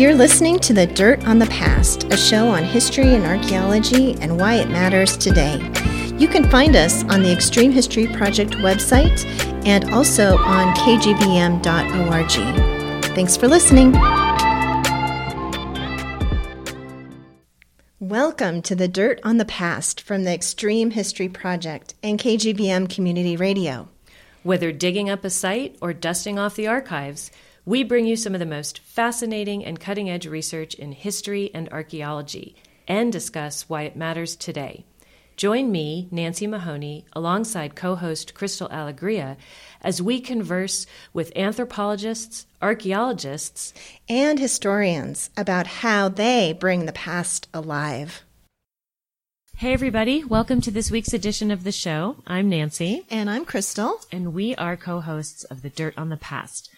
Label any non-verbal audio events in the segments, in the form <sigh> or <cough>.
You're listening to The Dirt on the Past, a show on history and archaeology and why it matters today. You can find us on the Extreme History Project website and also on kgbm.org. Thanks for listening. Welcome to The Dirt on the Past from the Extreme History Project and KGBM Community Radio. Whether digging up a site or dusting off the archives, we bring you some of the most fascinating and cutting edge research in history and archaeology and discuss why it matters today. Join me, Nancy Mahoney, alongside co host Crystal Alegria, as we converse with anthropologists, archaeologists, and historians about how they bring the past alive. Hey, everybody. Welcome to this week's edition of the show. I'm Nancy. And I'm Crystal. And we are co hosts of The Dirt on the Past.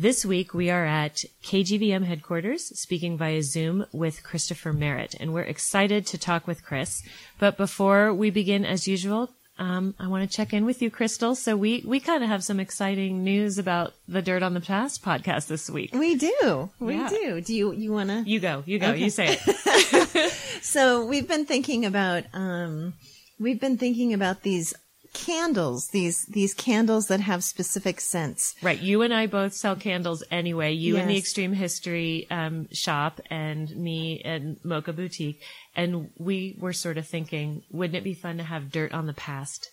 This week we are at KGBM headquarters speaking via Zoom with Christopher Merritt, and we're excited to talk with Chris. But before we begin, as usual, um, I want to check in with you, Crystal. So we, we kind of have some exciting news about the Dirt on the Past podcast this week. We do. We yeah. do. Do you, you want to? You go. You go. Okay. You say it. <laughs> so we've been thinking about, um, we've been thinking about these candles these these candles that have specific scents. Right. You and i both sell candles anyway. You yes. in the extreme history um, shop and me and mocha boutique. And we were sort of thinking wouldn't it be fun to have dirt on the past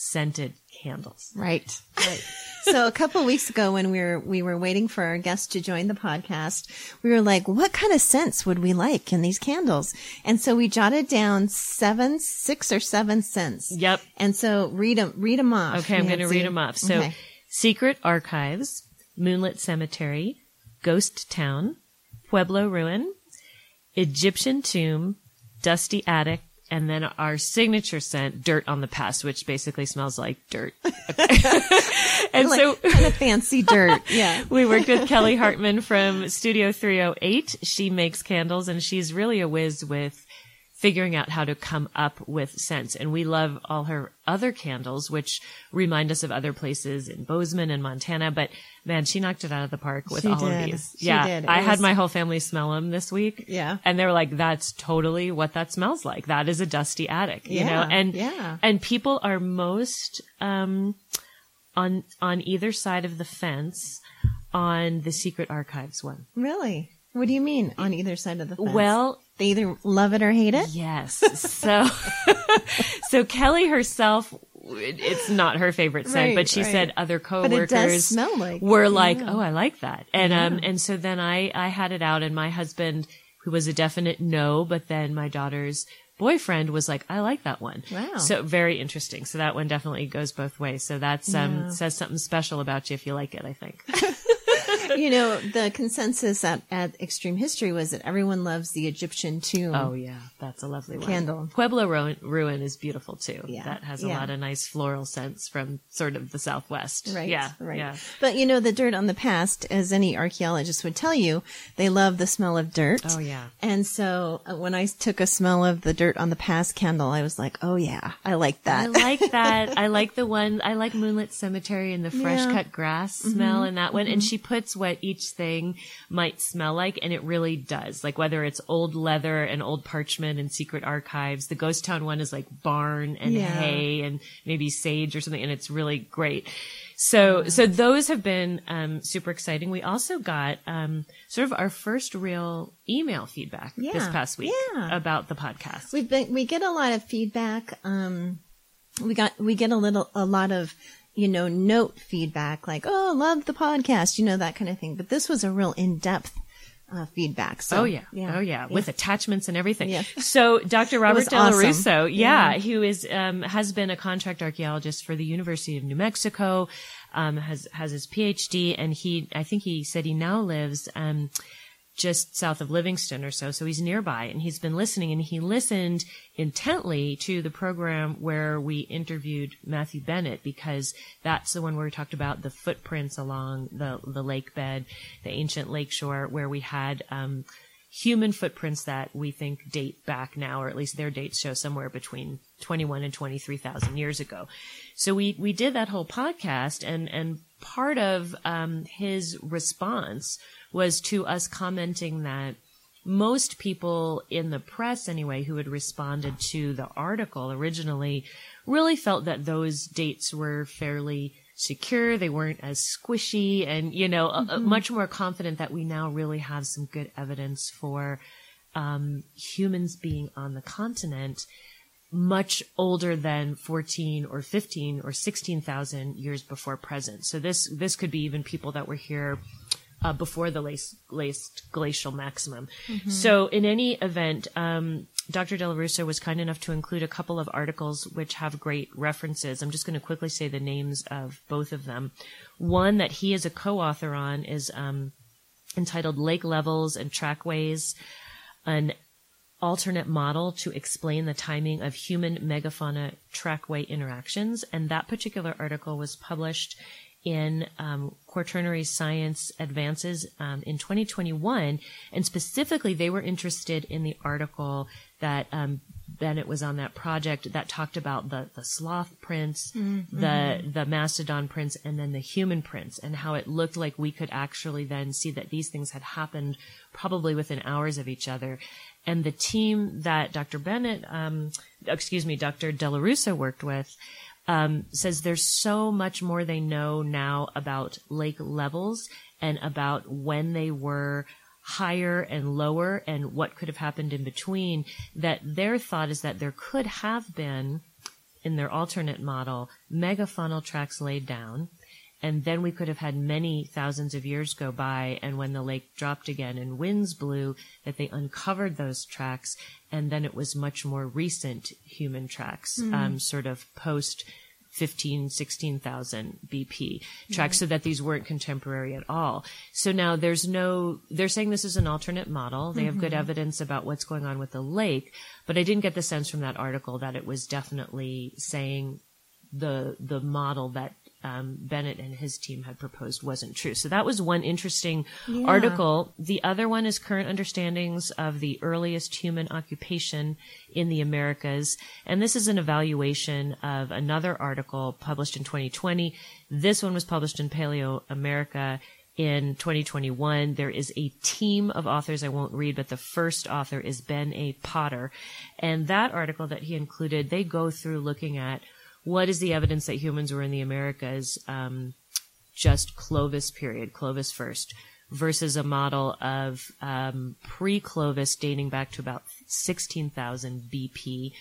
scented candles right right <laughs> so a couple weeks ago when we were we were waiting for our guest to join the podcast, we were like, what kind of scents would we like in these candles? And so we jotted down seven, six or seven scents. Yep. And so read them, read them off. Okay, I'm going to read them off. So okay. Secret Archives, Moonlit Cemetery, Ghost Town, Pueblo Ruin, Egyptian Tomb, Dusty Attic, and then our signature scent, Dirt on the Past, which basically smells like dirt. <laughs> <laughs> and like, so <laughs> kind of fancy dirt. Yeah. we worked with Kelly Hartman from Studio 308. She makes candles and she's really a whiz with figuring out how to come up with scents. And we love all her other candles, which remind us of other places in Bozeman and Montana. But man, she knocked it out of the park with she all did. of these. She yeah. Did. I was... had my whole family smell them this week. Yeah. And they were like, that's totally what that smells like. That is a dusty attic, you yeah. know? And, yeah. and people are most, um, on, on either side of the fence on the secret archives one. Really? What do you mean on either side of the fence? Well, they either love it or hate it. Yes. So, <laughs> so Kelly herself, it's not her favorite scent, right, but she right. said other coworkers like were it. like, yeah. "Oh, I like that," and yeah. um, and so then I I had it out, and my husband, who was a definite no, but then my daughter's boyfriend was like, I like that one. Wow. So very interesting. So that one definitely goes both ways. So that's, um, Yeah. says something special about you if you like it, I think. <laughs> you know, the consensus at, at Extreme History was that everyone loves the Egyptian tomb. oh yeah, that's a lovely one. Candle. Pueblo Ruin, Ruin is beautiful too. Yeah. That has a Yeah. lot of nice floral scents from sort of the Southwest. Right. Yeah. Right. Yeah. But you know, the dirt on the past, as any archaeologist would tell you, they love the smell of dirt. Oh yeah. And so uh, when I took a smell of the dirt on the past candle, I was like, oh yeah, I like that. I like <laughs> that. I like the one. I like Moonlit Cemetery and the fresh Yeah. Mm-hmm. cut grass smell in that one. And she puts what each thing might smell like, and it really does. Like whether it's old leather and old parchment and secret archives. The Ghost Town one is like barn and Yeah. hay and maybe sage or something, and it's really great. So, so those have been um, super exciting. We also got um, sort of our first real email feedback this past week Yeah. about the podcast. We've been, we get a lot of feedback. Um, we got, we get a little, a lot of, you know, note feedback like, oh, love the podcast, you know, that kind of thing. But this was a real in-depth uh, feedback. So, oh yeah. oh yeah, with attachments and everything. Yeah. So Dr. Robert was De awesome. Russo, yeah, Yeah. who is um, has been a contract archaeologist for the University of New Mexico, um, has has his PhD, and he I think he said he now lives um, just south of Livingston or so, so he's nearby, and he's been listening, and he listened intently to the program where we interviewed Matthew Bennett because that's the one where we talked about the footprints along the the lake bed, the ancient lake shore, where we had. Um, human footprints that we think date back now, or at least their dates show somewhere between 21 and 23,000 years ago. So we, we did that whole podcast and, and part of um, his response was to us commenting that most people in the press, anyway, who had responded to the article originally, really felt that those dates were fairly secure. They weren't as squishy and, you know, mm-hmm. much more confident that we now really have some good evidence for um, humans being on the continent much older than 14 or 15 or 16,000 years before present. So this, this could be even people that were here uh, before the last, last glacial maximum. Mm-hmm. So in any event, um, Dr. Russo was kind enough to include a couple of articles which have great references. I'm just going to quickly say the names of both of them. One that he is a co-author on is um, entitled Lake Levels and Trackways, an alternate model to explain the timing of human megafauna trackway interactions. And that particular article was published in um, Quaternary Science Advances um, in 2021, and specifically they were interested in the article that um, Bennett was on that project that talked about the the sloth prints, mm-hmm. the the mastodon prints, and then the human prints, and how it looked like we could actually then see that these things had happened probably within hours of each other. And the team that Dr. Bennett, um, excuse me, Dr. Dello-Russo worked with um, says there's so much more they know now about lake levels and about when they were higher and lower and what could have happened in between that their thought is that there could have been in their alternate model megafaunal tracks laid down and then we could have had many thousands of years go by and when the lake dropped again and winds blew that they uncovered those tracks and then it was much more recent human tracks mm. um, sort of post 15, 16,000 BP tracks mm-hmm. so that these weren't contemporary at all. So now there's no, they're saying this is an alternate model. They mm-hmm. have good mm-hmm. evidence about what's going on with the lake, but I didn't get the sense from that article that it was definitely saying the, the model that um, Bennett and his team had proposed wasn't true. So that was one interesting yeah. article. The other one is current understandings of the earliest human occupation in the Americas. And this is an evaluation of another article published in 2020. This one was published in PaleoAmerica in 2021. There is a team of authors I won't read, but the first author is Ben A. Potter. And that article that he included, they go through looking at what is the evidence that humans were in the Americas um, just Clovis period, Clovis first, versus a model of um, pre-Clovis dating back to about 16,000 BP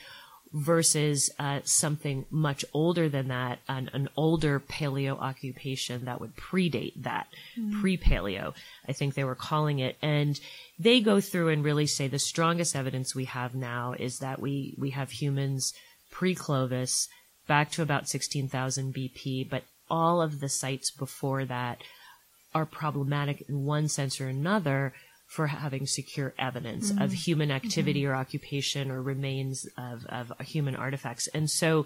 versus uh, something much older than that, an, an, older paleo occupation that would predate that, mm. pre-paleo, I think they were calling it. And they go through and really say the strongest evidence we have now is that we, we have humans pre-Clovis back to about 16,000 BP, but all of the sites before that are problematic in one sense or another for having secure evidence mm-hmm. of human activity mm-hmm. or occupation or remains of, of human artifacts. And so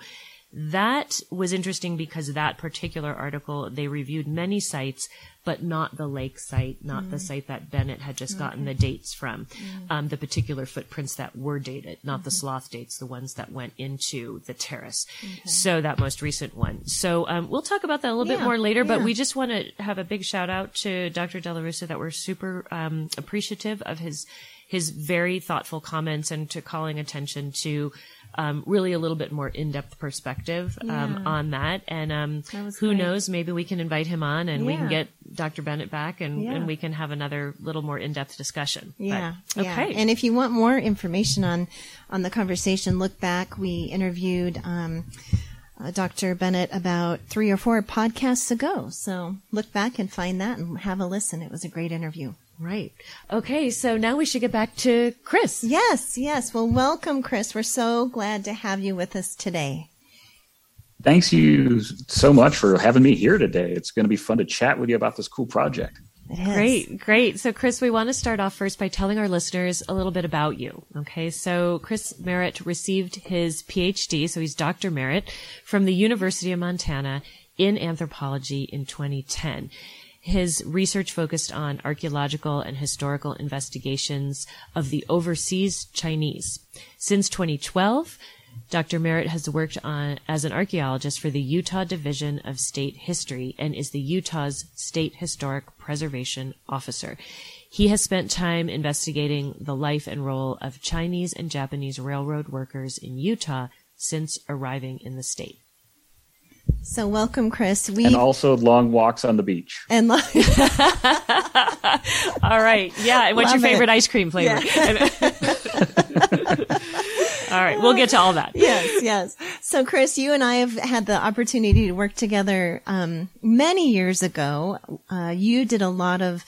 that was interesting because that particular article, they reviewed many sites, but not the lake site, not mm. the site that Bennett had just gotten the dates from, mm. um, the particular footprints that were dated, not mm-hmm. the sloth dates, the ones that went into the terrace. Okay. So that most recent one. So um, we'll talk about that a little yeah, bit more later, yeah. but we just want to have a big shout out to Dr. Dello-Russo that we're super um, appreciative of his his very thoughtful comments and to calling attention to um, really a little bit more in-depth perspective um, yeah. on that. And um, that who great. knows, maybe we can invite him on and yeah. we can get Dr. Bennett back and, yeah. and we can have another little more in-depth discussion. Yeah. But, okay. And if you want more information on on the conversation, look back. We interviewed. Um, uh, Dr. Bennett about three or four podcasts ago. So look back and find that and have a listen. It was a great interview. Right. Okay, so now we should get back to Chris. Yes, yes. Well, welcome, Chris. We're so glad to have you with us today. Thanks you so much for having me here today. It's going to be fun to chat with you about this cool project. Great, great. So, Chris, we want to start off first by telling our listeners a little bit about you. Okay, so Chris Merritt received his PhD, so he's Dr. Merritt, from the University of Montana in anthropology in 2010. His research focused on archaeological and historical investigations of the overseas Chinese. Since 2012, Dr. Merritt has worked on as an archaeologist for the Utah Division of State History and is the Utah's State Historic Preservation Officer. He has spent time investigating the life and role of Chinese and Japanese railroad workers in Utah since arriving in the state. So welcome, Chris. We and also long walks on the beach. And lo- <laughs> all right, yeah. And What's Love your favorite it. ice cream flavor? <laughs> all right, we'll get to all that. yes, yes. So, Chris, you and I have had the opportunity to work together um, many years ago. Uh, you did a lot of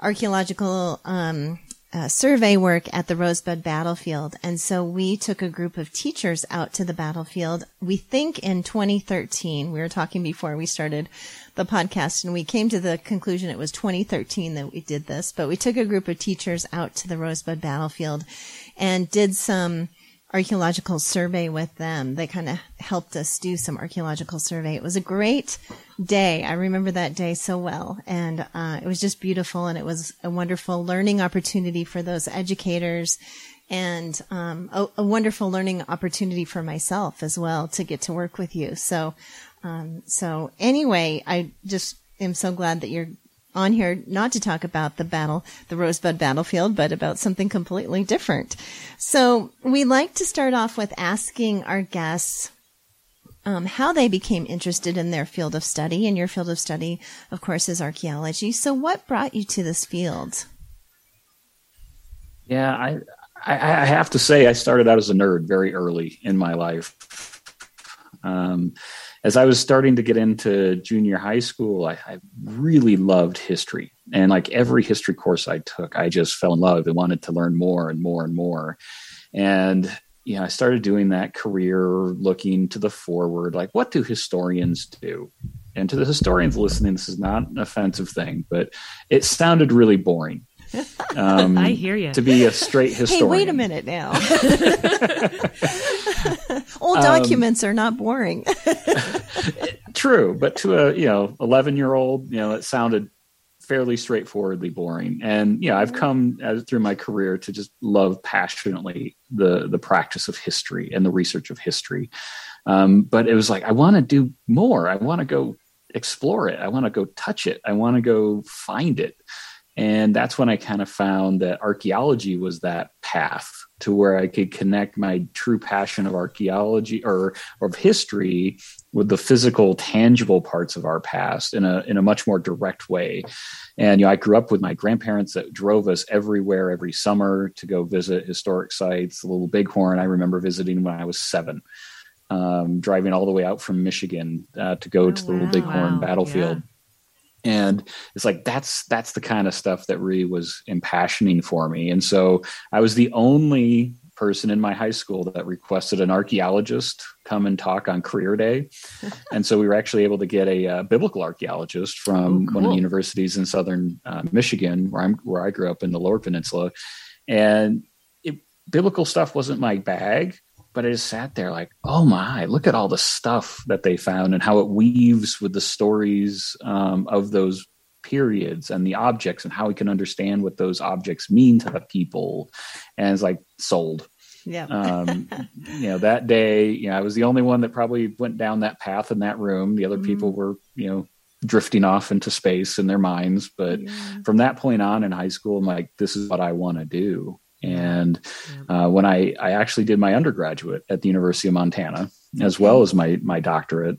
archaeological um, uh, survey work at the Rosebud Battlefield, and so we took a group of teachers out to the battlefield. We think in 2013. We were talking before we started the podcast, and we came to the conclusion it was 2013 that we did this. But we took a group of teachers out to the Rosebud Battlefield and did some archaeological survey with them. They kind of helped us do some archaeological survey. It was a great day. I remember that day so well. And uh, it was just beautiful and it was a wonderful learning opportunity for those educators and um, a, a wonderful learning opportunity for myself as well to get to work with you. So, um, so anyway, I just am so glad that you're on here not to talk about the battle, the Rosebud battlefield, but about something completely different. So we like to start off with asking our guests um, how they became interested in their field of study. And your field of study, of course, is archaeology. So what brought you to this field? Yeah, I, I, I have to say, I started out as a nerd very early in my life. Um, as I was starting to get into junior high school, I, I, really loved history. And like every history course I took, I just fell in love and wanted to learn more and more and more. And you know, I started doing that career looking to the forward, like what do historians do? And to the historians listening, this is not an offensive thing, but it sounded really boring. <laughs> Um, I hear you. To be a straight historian. Hey, wait a minute now. <laughs> Old documents um, are not boring. <laughs> true, but to a you know eleven year old, you know, it sounded fairly straightforwardly boring. And you know, I've come as, through my career to just love passionately the the practice of history and the research of history. Um, but it was like I want to do more. I want to go explore it. I want to go touch it. I want to go find it. And that's when I kind of found that archaeology was that path to where I could connect my true passion of archaeology or of history with the physical, tangible parts of our past in a in a much more direct way. And you know, I grew up with my grandparents that drove us everywhere every summer to go visit historic sites. The Little Bighorn, I remember visiting when I was seven. Um, driving all the way out from Michigan uh, to go Oh, to the Little wow. Bighorn Wow. battlefield and it's like that's that's the kind of stuff that really was impassioning for me. And so i was the only person in my high school that requested an archaeologist come and talk on career day. <laughs> And so we were actually able to get a uh, biblical archaeologist from Oh, one of the universities in southern uh, michigan where i'm where i grew up in the lower peninsula. And it, biblical stuff wasn't my bag but I just sat there like, oh my, look at all the stuff that they found and how it weaves with the stories um, of those periods and the objects and how we can understand what those objects mean to the people. And it's like sold. yeah. <laughs> Um, you know, that day, you know, I was the only one that probably went down that path in that room. The other people were, you know, drifting off into space in their minds. But from that point on in high school, I'm like, this is what I want to do. And uh, when I, I actually did my undergraduate at the University of Montana, as well as my my doctorate,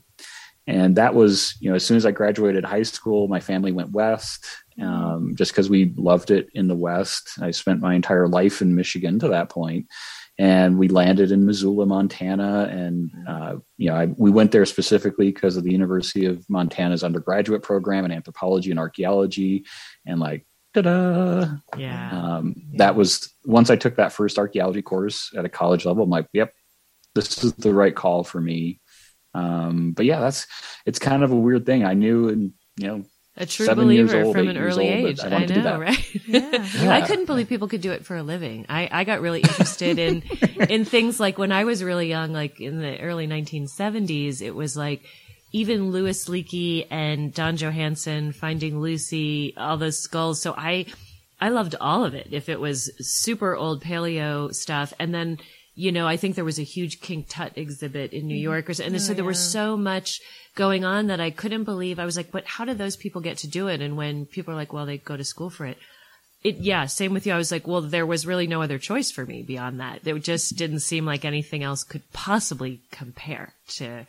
and that was you know as soon as I graduated high school, my family went west, um, just because we loved it in the West. I spent my entire life in Michigan to that point, and we landed in Missoula, Montana, and uh, you know I, we went there specifically because of the University of Montana's undergraduate program in anthropology and archaeology, and like. Ta-da! Yeah. um, that was once I took that first archaeology course at a college level. I'm like, yep, this is the right call for me. Um, but yeah, that's it's kind of a weird thing. I knew, and you know, a true seven years believer old, from an early old age. I I, wanted to do know, that. right? Yeah. <laughs> I couldn't believe people could do it for a living. I, I got really interested in <laughs> in things like when I was really young, like in the early 1970s, it was like even Louis Leakey and Don Johanson finding Lucy, all those skulls. So I I loved all of it. If it was super old paleo stuff, and then you know, I think there was a huge King Tut exhibit in New Mm-hmm. York, or so, and Oh, so there was so much going on that I couldn't believe. I was like, but how do those people get to do it? And when people are like, well, they go to school for it. It, yeah, same with you. I was like, well, there was really no other choice for me beyond that. It just didn't seem like anything else could possibly compare to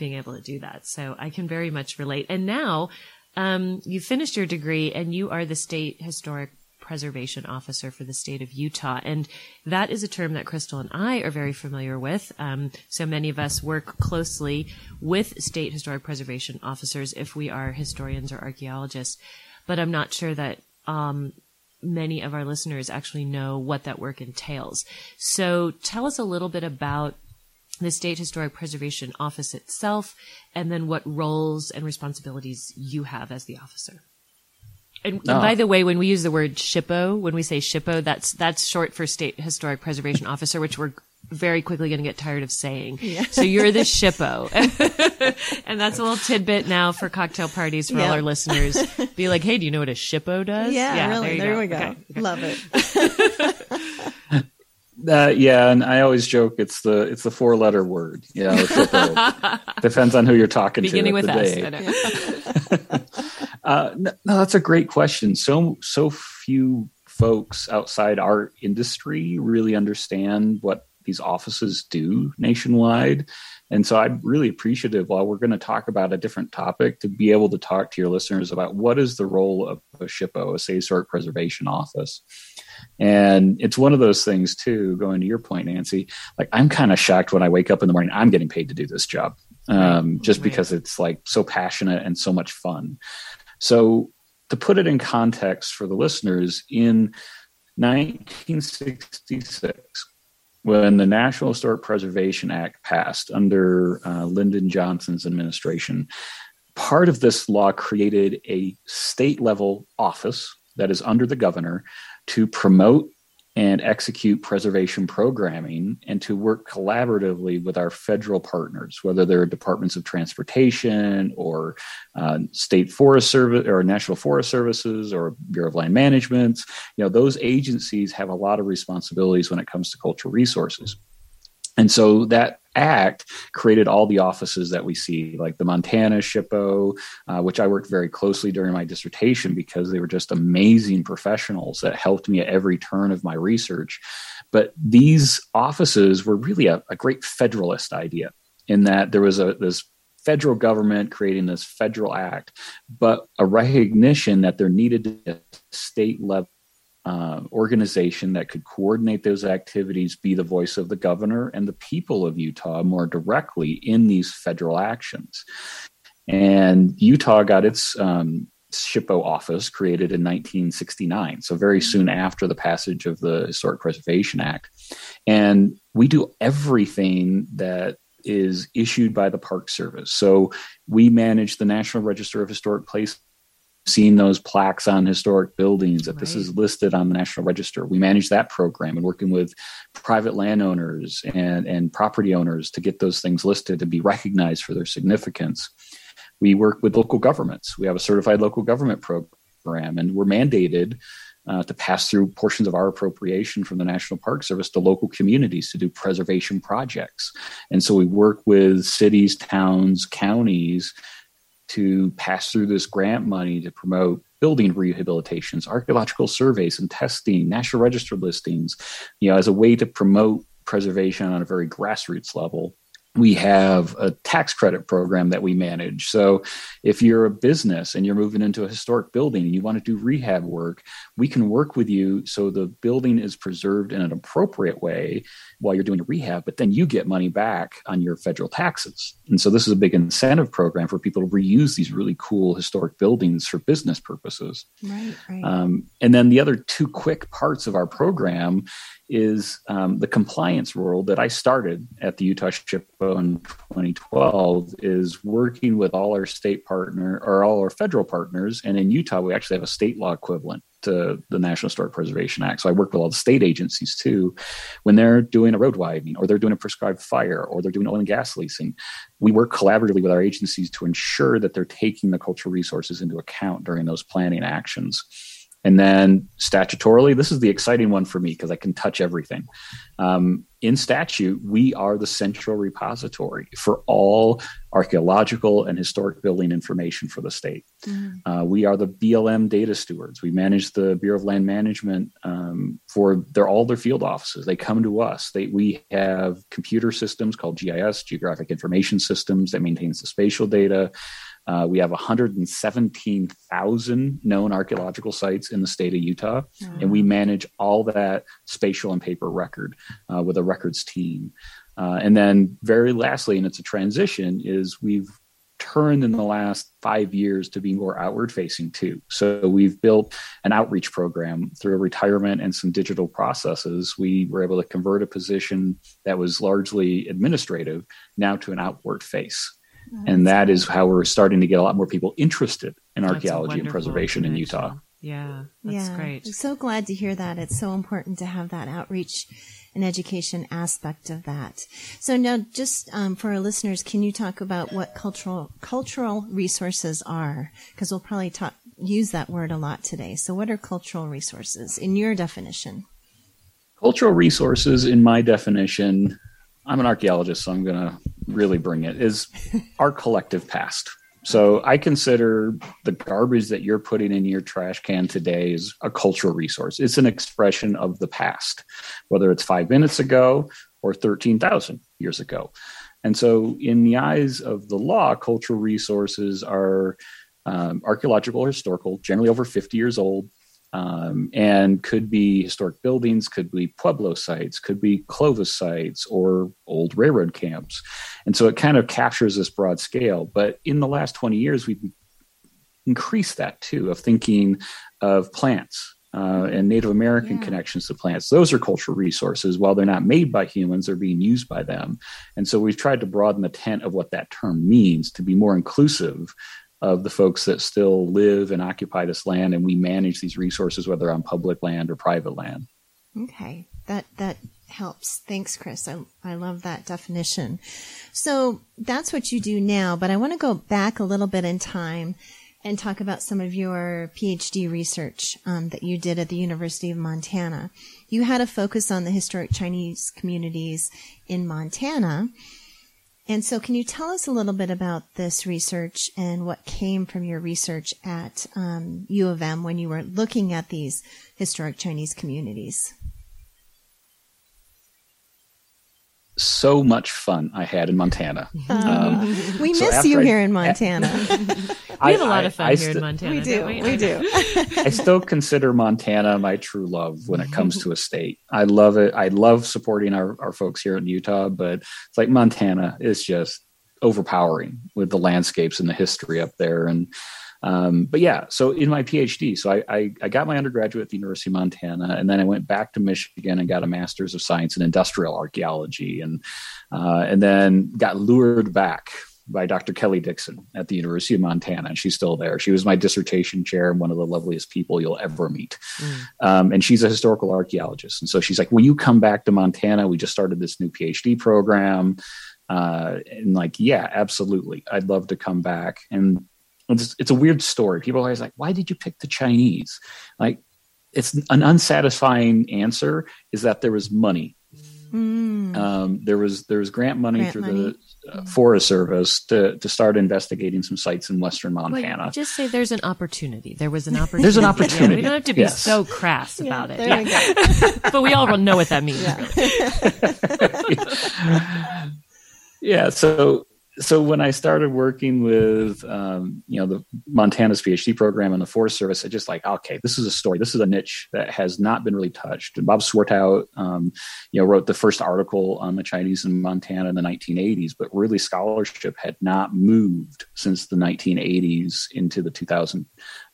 being able to do that. So I can very much relate. And now, um, you finished your degree and you are the state historic preservation officer for the state of Utah. And that is a term that Crystal and I are very familiar with. Um, so many of us work closely with state historic preservation officers if we are historians or archaeologists. But I'm not sure that, um, many of our listeners actually know what that work entails. So tell us a little bit about the State Historic Preservation Office itself, and then what roles and responsibilities you have as the officer. And, and Oh. by the way, when we use the word SHPO, when we say SHPO, that's that's short for State Historic Preservation <laughs> Officer, which we're very quickly going to get tired of saying. So you're the SHPO, <laughs> and that's a little tidbit now for cocktail parties for all our listeners. Be like, hey, do you know what a SHPO does? Yeah, really. you There, we go. Okay. Love it. <laughs> Uh, yeah, and I always joke it's the it's the four letter word. Yeah, <laughs> depends on who you're talking Beginning to. with at the S. day. <laughs> Uh, no, no, that's a great question. So so few folks outside our industry really understand what these offices do nationwide, and so I'm really appreciative. While we're going to talk about a different topic, to be able to talk to your listeners about what is the role of a SHPO, a State Historic Preservation Office. And it's one of those things too. Going to your point, Nancy, like I'm kind of shocked when I wake up in the morning. I'm getting paid to do this job, um, just because it's like so passionate and so much fun. So, to put it in context for the listeners, in 1966, when the National Historic Preservation Act passed under uh, Lyndon Johnson's administration, part of this law created a state level office that is under the governor to promote and execute preservation programming and to work collaboratively with our federal partners, whether they're departments of transportation or uh, state forest service or national forest services or Bureau of Land Management. You know, those agencies have a lot of responsibilities when it comes to cultural resources. And so that act created all the offices that we see, like the Montana SHPO, uh, which I worked very closely during my dissertation because they were just amazing professionals that helped me at every turn of my research. But these offices were really a, a great federalist idea in that there was a this federal government creating this federal act, but a recognition that there needed to be a state level uh, organization that could coordinate those activities, be the voice of the governor and the people of Utah more directly in these federal actions. And Utah got its um, SHPO office created in 1969, so very soon after the passage of the Historic Preservation Act. And we do everything that is issued by the Park Service. So we manage the National Register of Historic Places seen those plaques on historic buildings that this is listed on the National Register. We manage that program and working with private landowners and, and property owners to get those things listed to be recognized for their significance. We work with local governments. We have a certified local government program, and we're mandated uh, to pass through portions of our appropriation from the National Park Service to local communities to do preservation projects. And so we work with cities, towns, counties to pass through this grant money to promote building rehabilitations, archaeological surveys and testing, National Register listings, you know, as a way to promote preservation on a very grassroots level. We have a tax credit program that we manage. So, if you're a business and you're moving into a historic building and you want to do rehab work, we can work with you so the building is preserved in an appropriate way while you're doing your rehab, but then you get money back on your federal taxes. And so, this is a big incentive program for people to reuse these really cool historic buildings for business purposes. Right, right. Um, and then the other two quick parts of our program is um, the compliance role that I started at the Utah In 2012 is working with all our state partner or all our federal partners. And in Utah, we actually have a state law equivalent to the National Historic Preservation Act. So I work with all the state agencies too. When they're doing a road widening or they're doing a prescribed fire or they're doing oil and gas leasing, we work collaboratively with our agencies to ensure that they're taking the cultural resources into account during those planning actions. And then statutorily, this is the exciting one for me because I can touch everything. Um, in statute, we are the central repository for all archaeological and historic building information for the state. Mm-hmm. Uh, we are the BLM data stewards. We manage the Bureau of Land Management um, for their all their field offices. They come to us. They, we have computer systems called GIS, Geographic Information Systems, that maintains the spatial data. Uh, we have 117,000 known archaeological sites in the state of Utah, and we manage all that spatial and paper record uh, with a records team. Uh, and then, very lastly, and it's a transition, is we've turned in the last five years to be more outward facing too. So we've built an outreach program through a retirement and some digital processes. We were able to convert a position that was largely administrative now to an outward face and that is how we're starting to get a lot more people interested in archaeology and preservation in Utah. Yeah, that's yeah. great. I'm so glad to hear that. It's so important to have that outreach and education aspect of that. So now, just um, for our listeners, can you talk about what cultural cultural resources are? Because we'll probably talk use that word a lot today. So, what are cultural resources in your definition? Cultural resources, in my definition, I'm an archaeologist, so I'm going to really bring it, is our collective past. So I consider the garbage that you're putting in your trash can today is a cultural resource. It's an expression of the past, whether it's five minutes ago or 13,000 years ago. And so, in the eyes of the law, cultural resources are um, archaeological or historical, generally over 50 years old, um, and could be historic buildings, could be Pueblo sites, could be Clovis sites, or old railroad camps. And so it kind of captures this broad scale. But in the last 20 years, we've increased that too, of thinking of plants. Uh, and Native American yeah. connections to plants. Those are cultural resources. While they're not made by humans, they're being used by them. And so we've tried to broaden the tent of what that term means to be more inclusive of the folks that still live and occupy this land and we manage these resources whether on public land or private land. Okay. That that helps. Thanks chris. I, I love that definition. So that's what you do now but i want to go back a little bit in time and talk about some of your phd research um, that you did at the university of montana. You had a focus on the historic chinese communities in montana and so, can you tell us a little bit about this research and what came from your research at um, U of M when you were looking at these historic Chinese communities? So much fun I had in Montana. Um, we so miss you I, here in Montana. <laughs> we have a lot of fun I, here st- in Montana. We do. We? we? do. I still consider Montana my true love when it comes to a state. I love it. I love supporting our, our folks here in Utah, but it's like Montana is just overpowering with the landscapes and the history up there. And um, but yeah, so in my PhD, so I, I, I, got my undergraduate at the University of Montana, and then I went back to Michigan and got a master's of science in industrial archaeology, and uh, and then got lured back by Dr. Kelly Dixon at the University of Montana. And she's still there. She was my dissertation chair and one of the loveliest people you'll ever meet. Mm. Um, and she's a historical archaeologist. And so she's like, Will you come back to Montana? We just started this new PhD program. Uh, and like, yeah, absolutely. I'd love to come back. And it's, it's a weird story. People are always like, why did you pick the Chinese? Like, it's an unsatisfying answer is that there was money. Mm. Um, there was there was grant money grant through money. the uh, Forest Service to to start investigating some sites in western Montana. Well, just say there's an opportunity. There was an opportunity. there's an opportunity. Yeah, we don't have to be yes. so crass yeah, about it. Yeah. <laughs> but we all know what that means. Yeah. <laughs> yeah. So so when I started working with um, you know the Montana's PhD program and the Forest Service, I just like okay, this is a story. This is a niche that has not been really touched. And Bob Swartout, um, you know, wrote the first article on the Chinese in Montana in the 1980s, but really scholarship had not moved since the 1980s into the 2000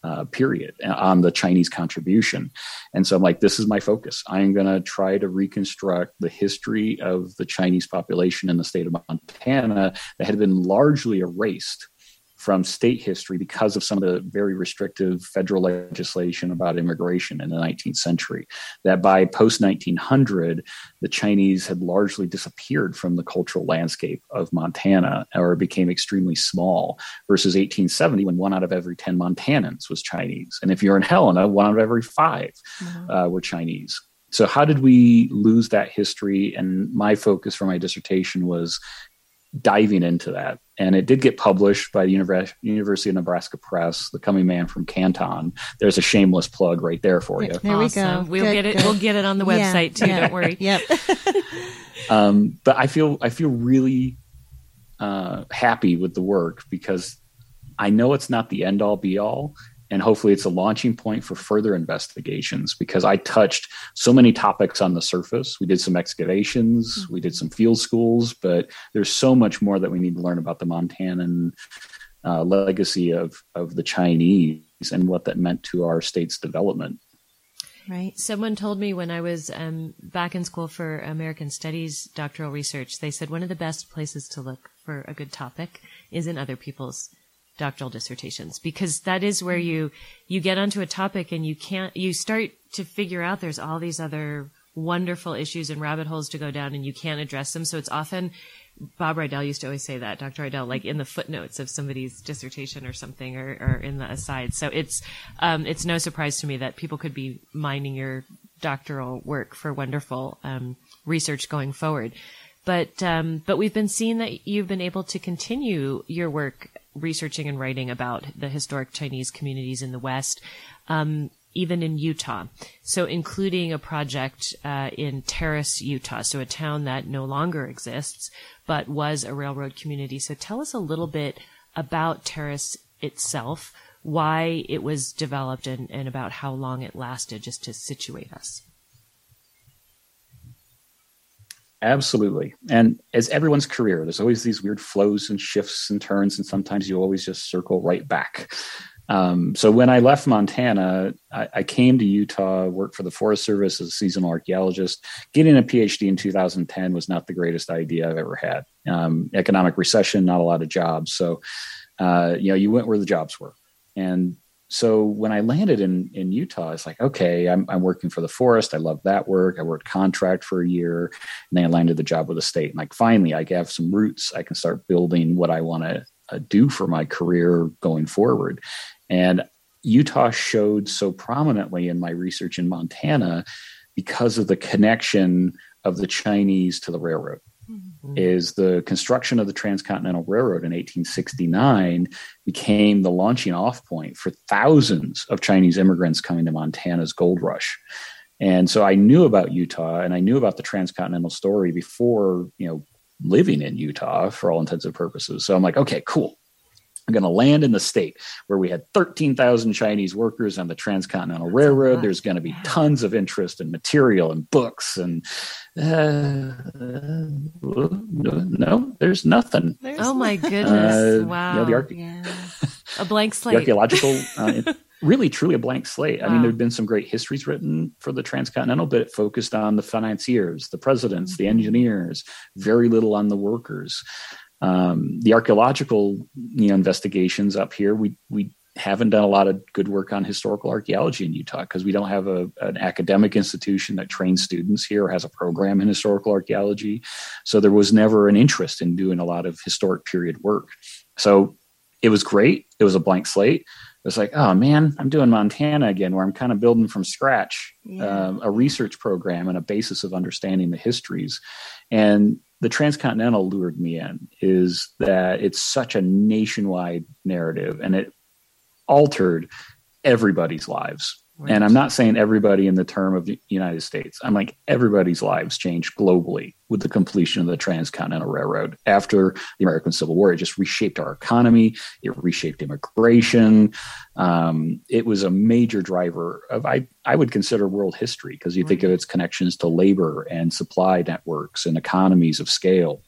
uh, period uh, on the Chinese contribution. And so I'm like, this is my focus. I'm going to try to reconstruct the history of the Chinese population in the state of Montana that had been largely erased from state history because of some of the very restrictive federal legislation about immigration in the 19th century. That by post 1900, the Chinese had largely disappeared from the cultural landscape of Montana or became extremely small, versus 1870, when one out of every 10 Montanans was Chinese. And if you're in Helena, one out of every 5 mm-hmm. uh, were Chinese. So, how did we lose that history? And my focus for my dissertation was diving into that. And it did get published by the University of Nebraska Press, The Coming Man from Canton. There's a shameless plug right there for you. There awesome. we go. We'll good, get it. Good. We'll get it on the website yeah. too. Don't worry. <laughs> Yep. <laughs> um, but I feel I feel really uh, happy with the work because I know it's not the end all be all, and hopefully it's a launching point for further investigations because I touched so many topics on the surface. We did some excavations, mm-hmm. we did some field schools, but there's so much more that we need to learn about the Montanan uh, legacy of of the Chinese and what that meant to our state's development. Right. Someone told me when I was um, back in school for American Studies doctoral research, they said one of the best places to look for a good topic is in other people's doctoral dissertations because that is where you you get onto a topic and you can't you start to figure out there's all these other wonderful issues and rabbit holes to go down and you can't address them so it's often Bob Rydell used to always say that Dr. Rydell like in the footnotes of somebody's dissertation or something or, or in the aside so it's um, it's no surprise to me that people could be mining your doctoral work for wonderful um, research going forward but um, but we've been seeing that you've been able to continue your work researching and writing about the historic Chinese communities in the West, um, even in Utah. So, including a project uh, in Terrace, Utah, so a town that no longer exists, but was a railroad community. So, tell us a little bit about Terrace itself, why it was developed, and, and about how long it lasted, just to situate us. Absolutely. And as everyone's career, there's always these weird flows and shifts and turns, and sometimes you always just circle right back. Um, so when I left Montana, I, I, came to Utah, worked for the Forest Service as a seasonal archaeologist. Getting a PhD in 2010 was not the greatest idea I've ever had. Um, economic recession, not a lot of jobs. So, uh, you know, you went where the jobs were. And so when I landed in in Utah, it's like, okay, I'm I'm working for the forest. I love that work. I worked contract for a year, and then I landed the job with the state. And like finally, I have some roots. I can start building what I want to uh, do for my career going forward. And Utah showed so prominently in my research in Montana because of the connection of the Chinese to the railroad. Mm-hmm. Is the construction of the Transcontinental Railroad in 1869 became the launching off point for thousands of Chinese immigrants coming to Montana's gold rush. And so I knew about Utah and I knew about the transcontinental story before, you know, living in Utah for all intents and purposes. So I'm like, okay, cool. I'm going to land in the state where we had 13,000 Chinese workers on the Transcontinental That's Railroad. There's going to be tons of interest in material and books. And uh, no, there's nothing. There's oh my goodness! Uh, wow, you know, the arche- yeah. <laughs> a blank slate. archaeological, uh, <laughs> really, truly a blank slate. Wow. I mean, there have been some great histories written for the Transcontinental, but it focused on the financiers, the presidents, mm-hmm. the engineers. Very little on the workers um, the archaeological you know investigations up here we we haven't done a lot of good work on historical archaeology in Utah because we don't have a, an academic institution that trains students here or has a program in historical archaeology. So there was never an interest in doing a lot of historic period work. So it was great. It was a blank slate. It was like, oh man, I'm doing Montana again, where I'm kind of building from scratch yeah. uh, a research program and a basis of understanding the histories. And the transcontinental lured me in is that it's such a nationwide narrative and it altered everybody's lives. And I'm not saying everybody in the term of the United States. I'm like everybody's lives changed globally with the completion of the Transcontinental Railroad after the American Civil War. It just reshaped our economy. It reshaped immigration. Um, it was a major driver of I I would consider world history because you think of its connections to labor and supply networks and economies of scale.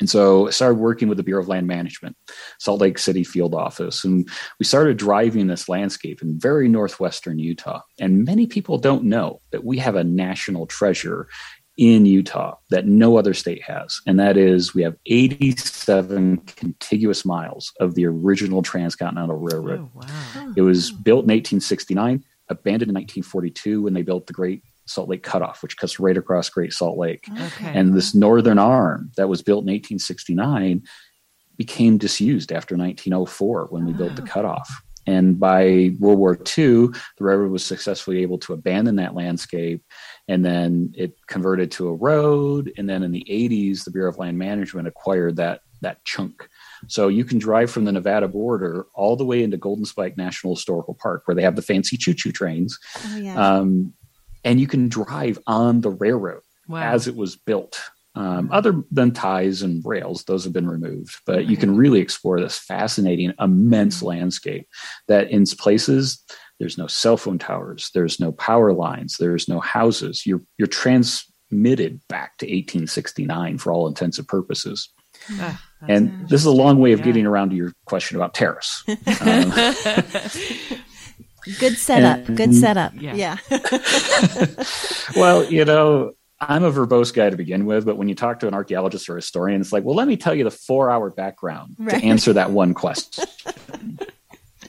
And so I started working with the Bureau of Land Management, Salt Lake City field office, and we started driving this landscape in very northwestern Utah. And many people don't know that we have a national treasure in Utah that no other state has. And that is we have 87 contiguous miles of the original Transcontinental Railroad. Oh, wow. It was built in 1869, abandoned in 1942 when they built the Great Salt Lake Cutoff, which cuts right across Great Salt Lake. Okay. And this northern arm that was built in 1869 became disused after 1904 when we built the cutoff. And by World War II, the railroad was successfully able to abandon that landscape. And then it converted to a road. And then in the 80s, the Bureau of Land Management acquired that, that chunk. So you can drive from the Nevada border all the way into Golden Spike National Historical Park, where they have the fancy choo choo trains. Oh, yeah. Um, and you can drive on the railroad Wow. as it was built. Um, other than ties and rails, those have been removed, but you can really explore this fascinating, immense landscape that in places there's no cell phone towers, there's no power lines, there's no houses. You're you're transmitted back to 1869 for all intents and purposes. That's And this is a long way of Yeah. getting around to your question about terrace. <laughs> Um, <laughs> Good setup. Good setup. Yeah. Yeah. <laughs> well, you know, I'm a verbose guy to begin with, but when you talk to an archaeologist or historian, it's like, well, let me tell you the four hour background Right. to answer that one question.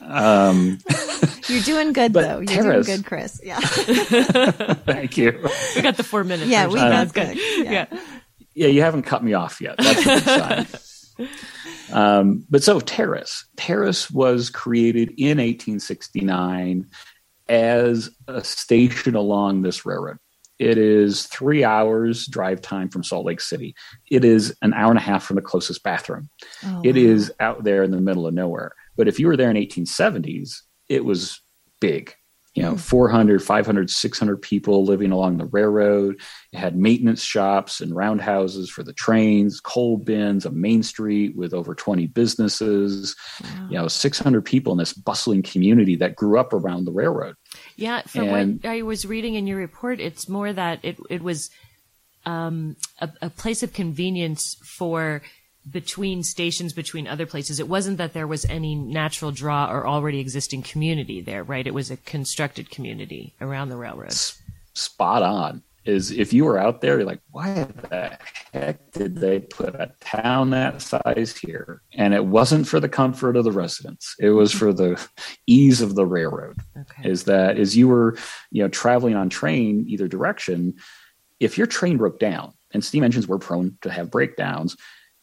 um, <laughs> You're doing good though. You're terrace- doing good, Chris. Yeah. <laughs> thank you. we got the four minutes. Yeah, we got good. good. Yeah. Yeah. Yeah, you haven't cut me off yet. That's a good sign. Um, but so Terrace, Terrace was created in 1869 as a station along this railroad. It is three hours drive time from Salt Lake City. It is an hour and a half from the closest bathroom. Oh, It wow. is out there in the middle of nowhere. But if you were there in 1870s, it was big. You know, 400, 500, 600 people living along the railroad. It had maintenance shops and roundhouses for the trains, coal bins, a main street with over 20 businesses. You know, 600 people in this bustling community that grew up around the railroad. Yeah, from And- what I was reading in your report, it's more that it it was um, a, a place of convenience for between stations between other places. It wasn't that there was any natural draw or already existing community there, right? It was a constructed community around the railroad. Spot on is if you were out there, you're like, why the heck did they put a town that size here? And it wasn't for the comfort of the residents. It was for the ease of the railroad. Okay. Is that as you were, you know, traveling on train either direction, if your train broke down, and steam engines were prone to have breakdowns,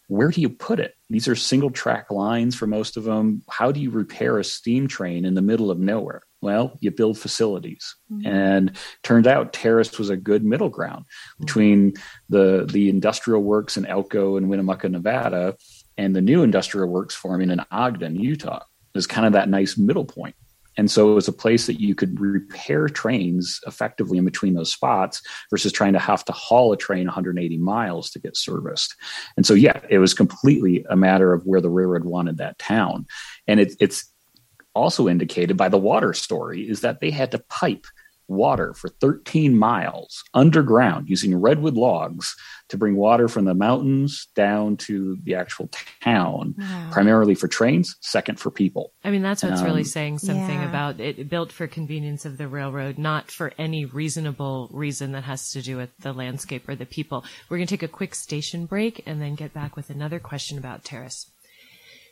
where do you put it? These are single track lines for most of them. How do you repair a steam train in the middle of nowhere? Well, you build facilities. Mm-hmm. And turned out Terrace was a good middle ground mm-hmm. between the the industrial works in Elko and Winnemucca, Nevada, and the new industrial works forming in Ogden, Utah. It was kind of that nice middle point. And so it was a place that you could repair trains effectively in between those spots versus trying to have to haul a train 180 miles to get serviced. And so, yeah, it was completely a matter of where the railroad wanted that town. And it, it's also indicated by the water story is that they had to pipe water for 13 miles underground using redwood logs to bring water from the mountains down to the actual town, Wow. primarily for trains, second for people. I mean, that's what's really Um, saying something Yeah. about it built for convenience of the railroad, not for any reasonable reason that has to do with the landscape or the people. We're going to take a quick station break and then get back with another question about Terrace.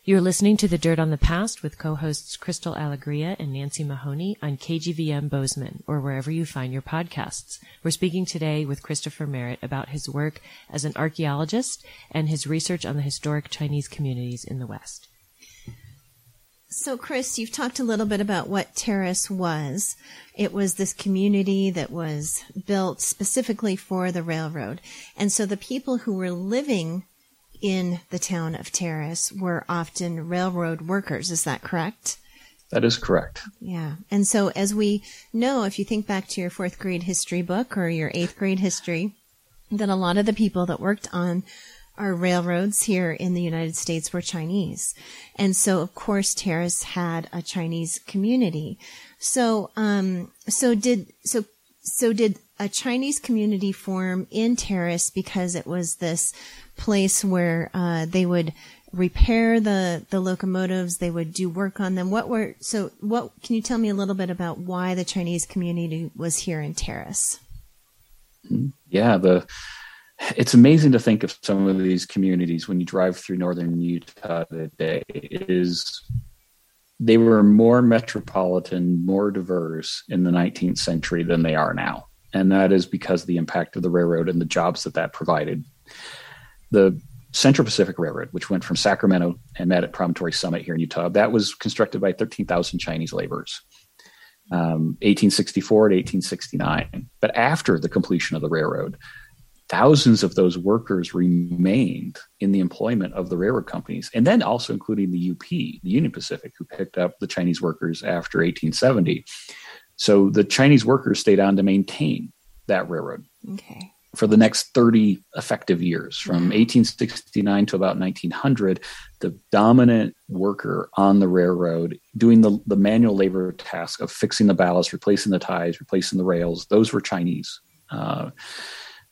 You're listening to The Dirt on the Past with co-hosts Crystal Allegria and Nancy Mahoney on KGVM Bozeman or wherever you find your podcasts. We're speaking today with Christopher Merritt about his work as an archaeologist and his research on the historic Chinese communities in the West. So, Chris, you've talked a little bit about what Terrace was. It was this community that was built specifically for the railroad. And so the people who were living in the town of Terrace were often railroad workers. Is that correct? That is correct. Yeah. And so, as we know, if you think back to your fourth grade history book or your eighth grade history, that a lot of the people that worked on our railroads here in the United States were Chinese. And so, of course, Terrace had a Chinese community. So, um, so did, so, so did a Chinese community form in Terrace because it was this place where, uh, they would repair the, the locomotives, they would do work on them. What were, so what, can you tell me a little bit about why the Chinese community was here in Terrace? Yeah, the it's amazing to think of some of these communities when you drive through northern Utah today. It is they were more metropolitan, more diverse in the 19th century than they are now. And that is because of the impact of the railroad and the jobs that that provided. The Central Pacific Railroad, which went from Sacramento and met at Promontory Summit here in Utah, that was constructed by 13,000 Chinese laborers, um, 1864 to 1869. But after the completion of the railroad, thousands of those workers remained in the employment of the railroad companies, and then also including the UP, the Union Pacific, who picked up the Chinese workers after 1870. So the Chinese workers stayed on to maintain that railroad. Okay. For the next 30 effective years, from 1869 to about 1900, the dominant worker on the railroad doing the, the manual labor task of fixing the ballast, replacing the ties, replacing the rails, those were Chinese. Uh,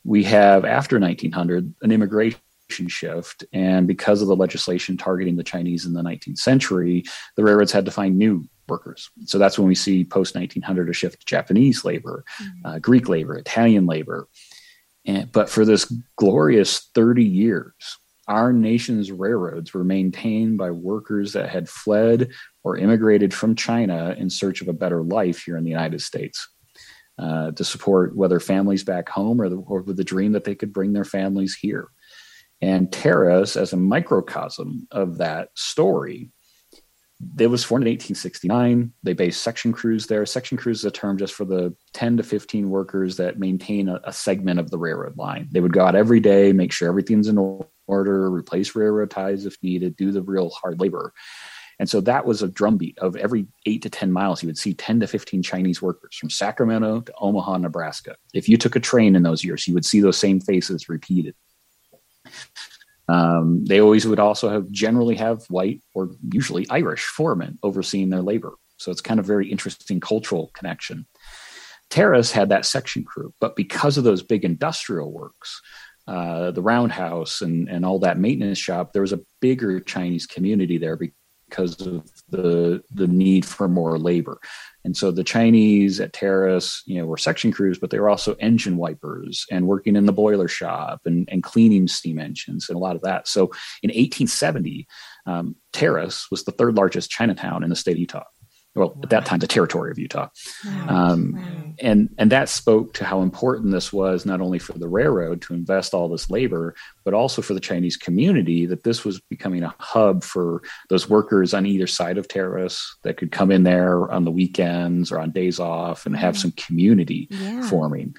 we have, after 1900, an immigration shift. And because of the legislation targeting the Chinese in the 19th century, the railroads had to find new workers. So that's when we see post 1900 a shift to Japanese labor, mm-hmm. uh, Greek labor, Italian labor. And, but for this glorious 30 years, our nation's railroads were maintained by workers that had fled or immigrated from China in search of a better life here in the United States. Uh, to support whether families back home or, the, or with the dream that they could bring their families here. And Terrace, as a microcosm of that story, it was formed in 1869. They based section crews there. Section crews is a term just for the 10 to 15 workers that maintain a, a segment of the railroad line. They would go out every day, make sure everything's in order, replace railroad ties if needed, do the real hard labor. And so that was a drumbeat of every eight to 10 miles, you would see 10 to 15 Chinese workers from Sacramento to Omaha, Nebraska. If you took a train in those years, you would see those same faces repeated. Um, they always would also have generally have white or usually Irish foremen overseeing their labor. So it's kind of very interesting cultural connection. Terrace had that section crew, but because of those big industrial works, uh, the roundhouse and, and all that maintenance shop, there was a bigger Chinese community there because of the the need for more labor. And so the Chinese at Terrace, you know, were section crews, but they were also engine wipers and working in the boiler shop and, and cleaning steam engines and a lot of that. So in 1870, um, Terrace was the third largest Chinatown in the state of Utah well wow. at that time the territory of Utah, wow. Um, wow. and and that spoke to how important this was not only for the railroad to invest all this labor, but also for the Chinese community that this was becoming a hub for those workers on either side of Terrace that could come in there on the weekends or on days off and have some community yeah. forming.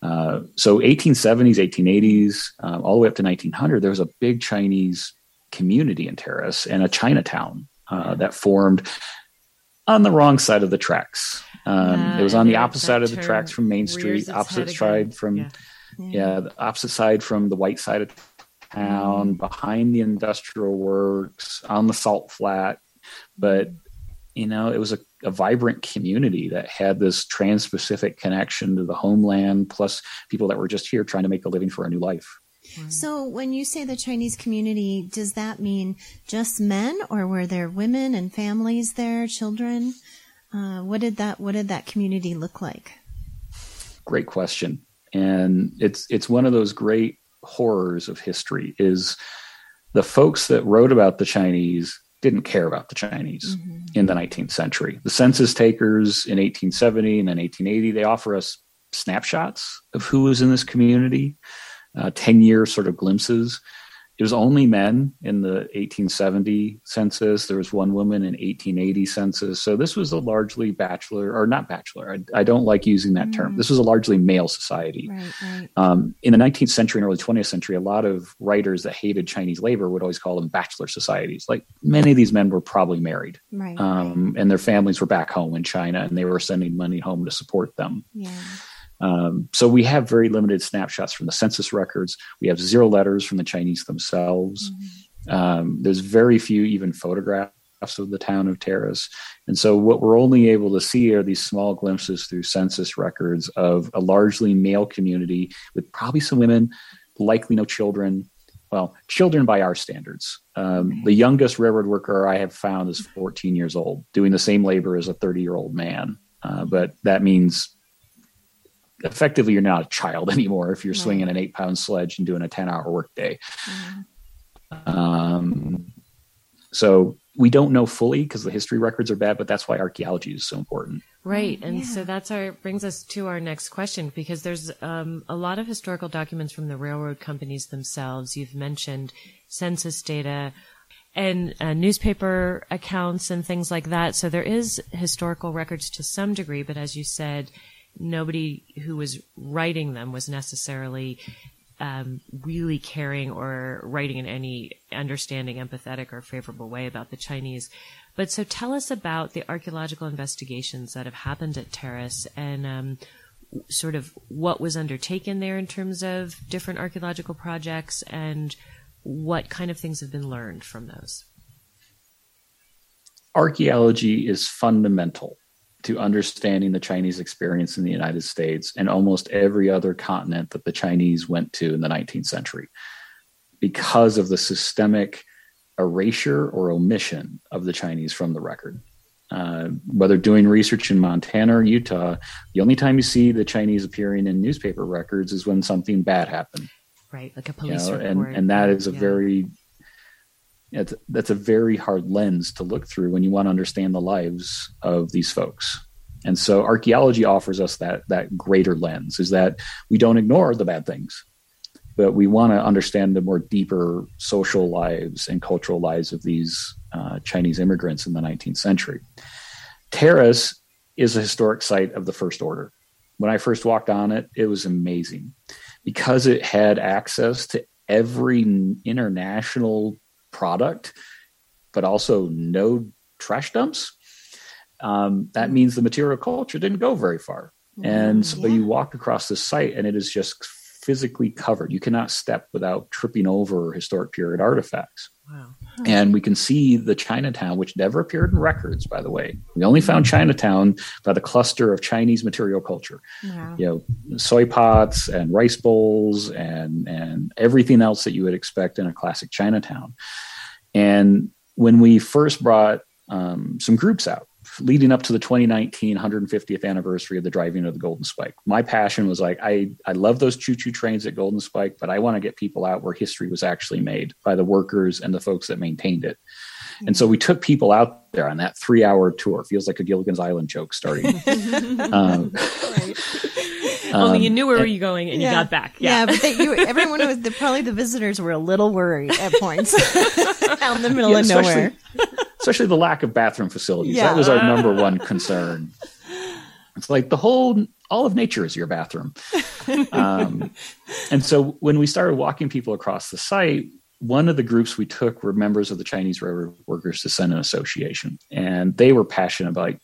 Uh, so 1870s, 1880s, um, all the way up to 1900, there was a big Chinese community in Terrace and a Chinatown uh, that formed on the wrong side of the tracks. Um, uh, it was on the opposite side of the tracks from Main Street, opposite side from yeah. Yeah. yeah. the opposite side from the white side of town, mm. behind the industrial works, on the salt flat. But you know, it was a, a vibrant community that had this trans-Pacific connection to the homeland, plus people that were just here trying to make a living for a new life. So, when you say the Chinese community, does that mean just men, or were there women and families there, children? Uh, what did that What did that community look like? Great question, and it's it's one of those great horrors of history. Is the folks that wrote about the Chinese didn't care about the Chinese mm-hmm. in the 19th century. The census takers in 1870 and then 1880 they offer us snapshots of who was in this community uh, 10 year sort of glimpses. It was only men in the 1870 census. There was one woman in 1880 census. So this was a largely bachelor, or not bachelor. I, I don't like using that mm. term. This was a largely male society. Right, right. Um, in the 19th century and early 20th century, a lot of writers that hated Chinese labor would always call them bachelor societies. Like many of these men were probably married, right, um, and their families were back home in China, and they were sending money home to support them. Yeah. Um, so we have very limited snapshots from the census records. We have zero letters from the Chinese themselves. Mm-hmm. Um, there's very few even photographs of the town of Terrace. And so what we're only able to see are these small glimpses through census records of a largely male community with probably some women, likely no children. Well, children by our standards. Um, the youngest railroad worker I have found is 14 years old, doing the same labor as a 30 year old man. Uh, but that means effectively you're not a child <laughs> anymore if you're right. swinging an eight pound sledge and doing a 10 hour workday. Mm-hmm. Um, so we don't know fully because the history records are bad, but that's why archaeology is so important. Right. And yeah. so that's our, brings us to our next question because there's um, a lot of historical documents from the railroad companies themselves. You've mentioned census data and uh, newspaper accounts and things like that. So there is historical records to some degree, but as you said, nobody who was writing them was necessarily um, really caring or writing in any understanding, empathetic, or favorable way about the Chinese. But so tell us about the archaeological investigations that have happened at Terrace and um, sort of what was undertaken there in terms of different archaeological projects and what kind of things have been learned from those. Archaeology is fundamental to understanding the Chinese experience in the United States and almost every other continent that the Chinese went to in the 19th century because of the systemic erasure or omission of the Chinese from the record. Uh, whether doing research in Montana or Utah, the only time you see the Chinese appearing in newspaper records is when something bad happened. Right, like a police you know, report. And, and that is a yeah. very it's, that's a very hard lens to look through when you want to understand the lives of these folks. And so archaeology offers us that that greater lens is that we don't ignore the bad things, but we want to understand the more deeper social lives and cultural lives of these uh, Chinese immigrants in the 19th century. Terrace is a historic site of the first order. When I first walked on it, it was amazing because it had access to every international product, but also no trash dumps. Um, that means the material culture didn't go very far. And so yeah. you walk across the site and it is just physically covered. You cannot step without tripping over historic period artifacts. Wow. And we can see the Chinatown, which never appeared in records, by the way. We only found Chinatown by the cluster of Chinese material culture. Wow. You know, soy pots and rice bowls and and everything else that you would expect in a classic Chinatown. And when we first brought um, some groups out leading up to the 2019 150th anniversary of the driving of the Golden Spike, my passion was like, I, I love those choo choo trains at Golden Spike, but I want to get people out where history was actually made by the workers and the folks that maintained it. And so we took people out there on that three hour tour. Feels like a Gilligan's Island joke starting. <laughs> um, <laughs> Only you knew where were you going and yeah. you got back. Yeah, yeah but they, you, <laughs> everyone was the, probably the visitors were a little worried at points <laughs> out in the middle yeah, of nowhere. <laughs> especially the lack of bathroom facilities. Yeah. That was our number one concern. It's like the whole all of nature is your bathroom. Um, and so when we started walking people across the site, one of the groups we took were members of the Chinese Railroad Workers Descendant Association, and they were passionate about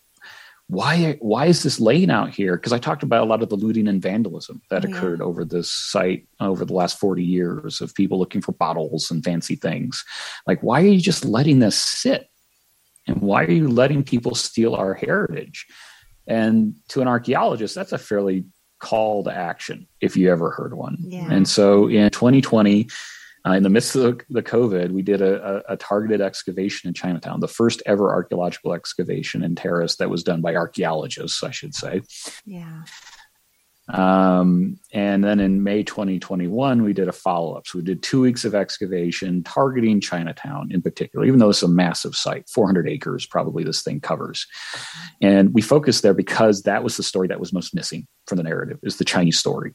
why why is this laying out here? Because I talked about a lot of the looting and vandalism that occurred over this site over the last 40 years of people looking for bottles and fancy things. Like, why are you just letting this sit? And why are you letting people steal our heritage? And to an archaeologist, that's a fairly call to action if you ever heard one. Yeah. And so in 2020, uh, in the midst of the, COVID, we did a, a, a, targeted excavation in Chinatown, the first ever archaeological excavation in Terrace that was done by archaeologists, I should say. Yeah. Um, and then in May 2021, we did a follow up. So we did two weeks of excavation targeting Chinatown in particular, even though it's a massive site, 400 acres, probably this thing covers. And we focused there because that was the story that was most missing from the narrative is the Chinese story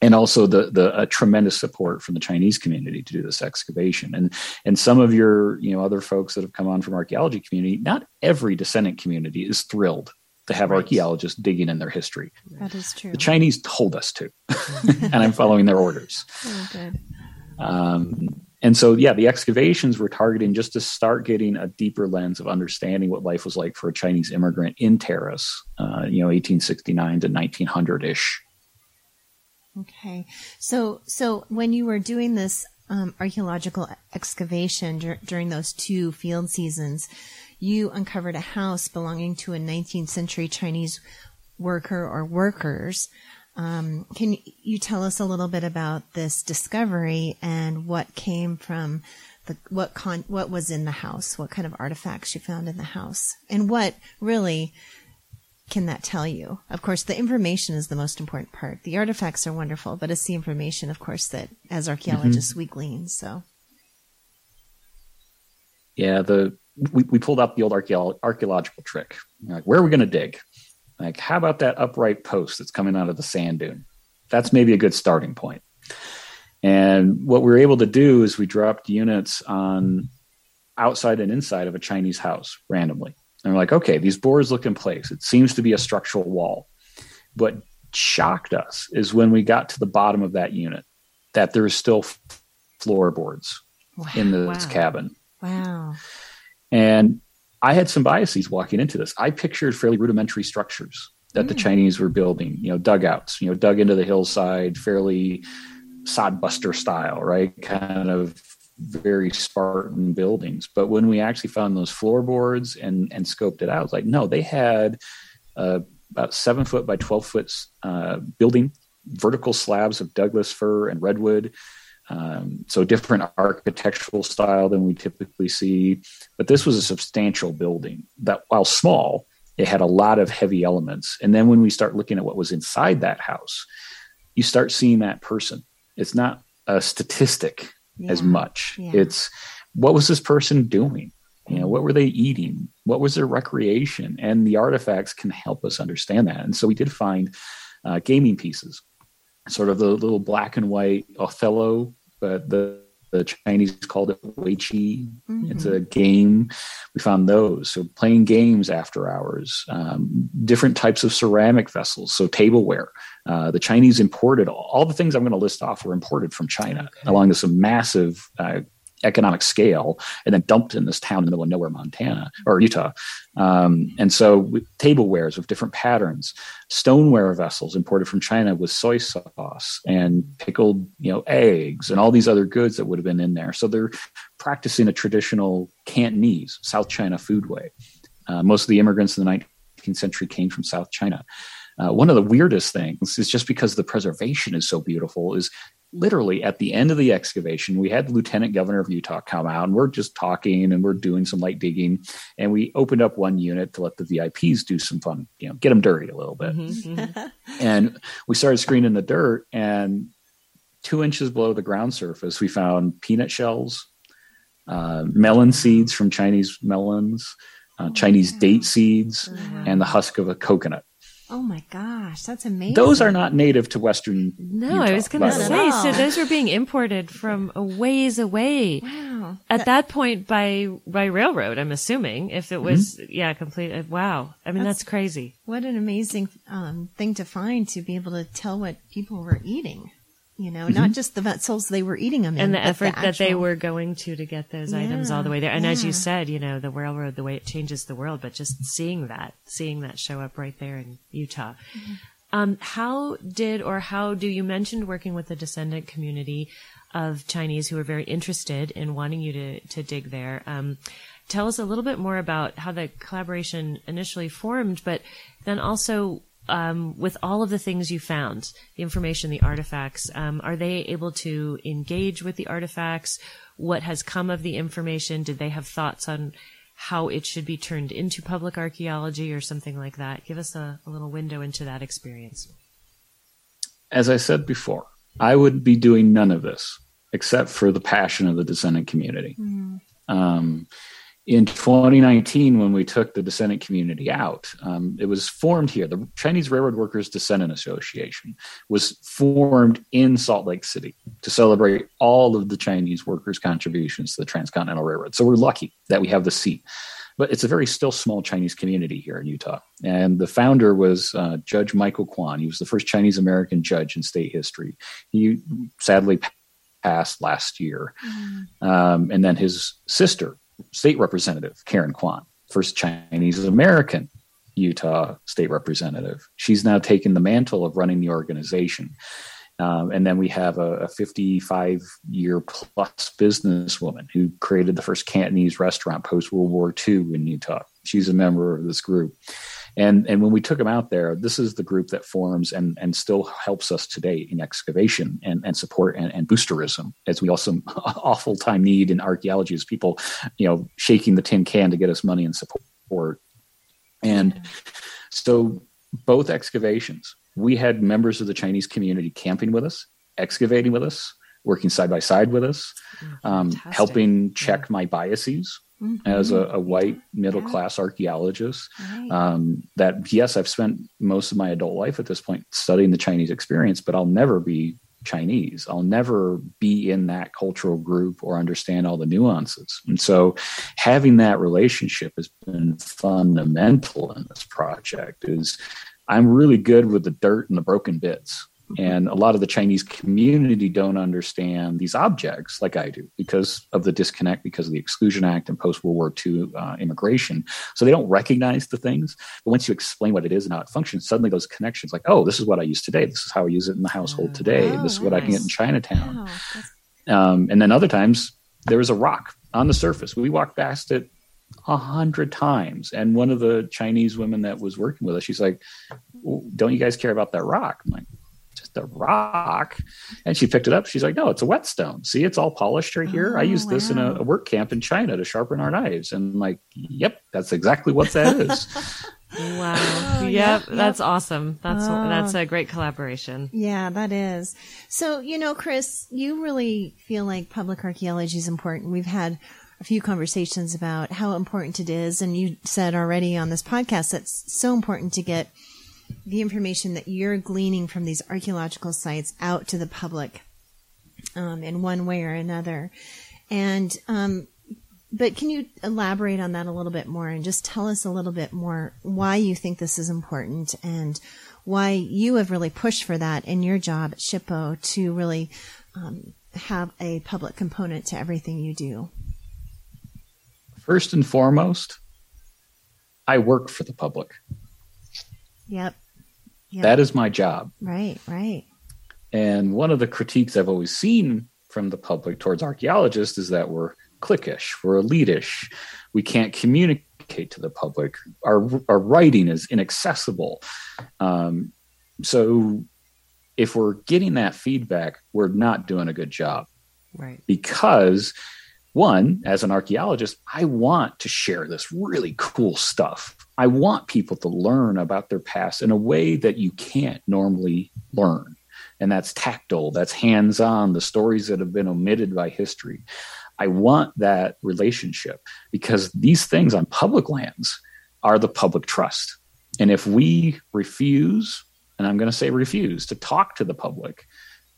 and also the the tremendous support from the Chinese community to do this excavation. And and some of your you know other folks that have come on from archaeology community, not every descendant community is thrilled to have right. archaeologists digging in their history. That is true. The Chinese told us to, <laughs> and I'm following their orders. Oh, good. Um, and so, yeah, the excavations were targeting just to start getting a deeper lens of understanding what life was like for a Chinese immigrant in Terrace, uh, you know, 1869 to 1900 ish. Okay. So, so when you were doing this um, archaeological excavation dur- during those two field seasons, you uncovered a house belonging to a 19th century Chinese worker or workers. Um, can you tell us a little bit about this discovery and what came from the what con what was in the house? What kind of artifacts you found in the house, and what really can that tell you? Of course, the information is the most important part. The artifacts are wonderful, but it's the information, of course, that as archeologists mm-hmm. we glean. So, yeah, the we, we pulled out the old archeolo- archaeological trick. Like, where are we going to dig? Like, how about that upright post that's coming out of the sand dune? That's maybe a good starting point. And what we were able to do is we dropped units on outside and inside of a Chinese house randomly. And we're like, okay, these boards look in place. It seems to be a structural wall. What shocked us is when we got to the bottom of that unit that there is still floorboards wow. in this wow. cabin. Wow. And I had some biases walking into this. I pictured fairly rudimentary structures that mm. the Chinese were building, you know, dugouts, you know, dug into the hillside, fairly sodbuster style, right? Kind of very Spartan buildings. But when we actually found those floorboards and and scoped it out, was like, no, they had uh, about seven foot by twelve foot uh, building, vertical slabs of Douglas fir and redwood. Um, so different architectural style than we typically see. But this was a substantial building that, while small, it had a lot of heavy elements. And then when we start looking at what was inside that house, you start seeing that person. It's not a statistic yeah. as much. Yeah. It's what was this person doing? You know, what were they eating? What was their recreation? And the artifacts can help us understand that. And so we did find uh, gaming pieces, sort of the little black and white Othello, but the the Chinese called it Weiqi. Mm-hmm. It's a game. We found those. So playing games after hours, um, different types of ceramic vessels. So tableware. Uh, the Chinese imported all the things I'm going to list off were imported from China okay. along some massive uh, economic scale and then dumped in this town in the middle of nowhere, Montana or Utah. Um, and so tablewares with different patterns, stoneware vessels imported from China with soy sauce and pickled, you know, eggs and all these other goods that would have been in there. So they're practicing a traditional Cantonese South China food way. Uh, most of the immigrants in the 19th century came from South China. Uh, one of the weirdest things is just because the preservation is so beautiful is literally at the end of the excavation we had the lieutenant governor of utah come out and we're just talking and we're doing some light digging. And we opened up one unit to let the vips do some fun you know get them dirty a little bit. Mm-hmm, mm-hmm. and we started screening the dirt and two inches below the ground surface we found peanut shells uh, melon seeds from chinese melons uh, oh, chinese date seeds mm-hmm. and the husk of a coconut Oh my gosh, that's amazing. Those are not native to Western. No, Utah, I was going to say, so those were <laughs> being imported from a ways away. Wow. At that, that point by by railroad, I'm assuming. If it was, mm-hmm. yeah, complete. Uh, wow. I mean, that's, that's crazy. What an amazing um, thing to find to be able to tell what people were eating you know, mm-hmm. not just the vessels they were eating them in, and the effort the actual... that they were going to to get those yeah, items all the way there. And yeah. as you said, you know, the railroad, the way it changes the world, but just seeing that, seeing that show up right there in Utah. Mm-hmm. Um, how did or how do you mentioned working with the descendant community of Chinese who are very interested in wanting you to to dig there? Um, tell us a little bit more about how the collaboration initially formed, but then also um, with all of the things you found, the information, the artifacts, um, are they able to engage with the artifacts? What has come of the information? Did they have thoughts on how it should be turned into public archaeology or something like that? Give us a, a little window into that experience. As I said before, I would be doing none of this except for the passion of the descendant community. Mm-hmm. Um, in 2019, when we took the descendant community out, um, it was formed here. The Chinese Railroad Workers Descendant Association was formed in Salt Lake City to celebrate all of the Chinese workers' contributions to the Transcontinental Railroad. So we're lucky that we have the seat. But it's a very still small Chinese community here in Utah. And the founder was uh, Judge Michael Kwan. He was the first Chinese American judge in state history. He sadly passed last year. Mm. Um, and then his sister, state representative, Karen Kwan, first Chinese American Utah state representative. She's now taken the mantle of running the organization. Um, and then we have a, a 55 year plus businesswoman who created the first Cantonese restaurant post World War II in Utah. She's a member of this group. And, and when we took them out there, this is the group that forms and, and still helps us today in excavation and, and support and, and boosterism, as we also <laughs> awful time need in archaeology is people, you know, shaking the tin can to get us money and support. And So both excavations, we had members of the Chinese community camping with us, excavating with us, working side by side with us, um, helping check my biases Mhm. as a, a white middle Yeah. class archaeologist. Right. Um, that yes, I've spent most of my adult life at this point studying the Chinese experience, but I'll never be Chinese. I'll never be in that cultural group or understand all the nuances. And so having that relationship has been fundamental in this project is I'm really good with the dirt and the broken bits. And a lot of the Chinese community don't understand these objects like I do because of the disconnect, because of the Exclusion Act and post World War II uh, immigration. So they don't recognize the things. But once you explain what it is and how it functions, suddenly those connections like, oh, this is what I use today. This is how I use it in the household today. Oh, this is what I can get in. Chinatown. Wow, Um, and then other times there was a rock on the surface. We walked past it a hundred times. And one of the Chinese women that was working with us, she's like, "Well, don't you guys care about that rock? I'm like, just a rock. And she picked it up. She's like, no, it's a whetstone. See, it's all polished right here. I Oh, use this in a, a work camp in China to sharpen our knives. And I'm like, yep, that's exactly what that is. <laughs> Wow. Oh, yep, yep, That's awesome. That's Oh. that's a great collaboration. Yeah, that is. So, you know, Chris, you really feel like public archaeology is important. We've had a few conversations about how important it is. And you said already on this podcast that's so important to get the information that you're gleaning from these archaeological sites out to the public um, in one way or another. And, um, but can you elaborate on that a little bit more and just tell us a little bit more why you think this is important and why you have really pushed for that in your job at SHPO to really um, have a public component to everything you do? First and foremost, I work for the public. Yep. Yep. That is my job. right, right. And one of the critiques I've always seen from the public towards archaeologists is that we're cliquish, we're elitish, we can't communicate to the public. Our our writing is inaccessible. Um, so if we're getting that feedback, we're not doing a good job Right. because one as an archaeologist i want to share this really cool stuff i want people to learn about their past in a way that you can't normally learn. And that's tactile that's hands-on the stories that have been omitted by history. I want that relationship because these things on public lands are the public trust. And if we refuse and i'm going to say refuse to talk to the public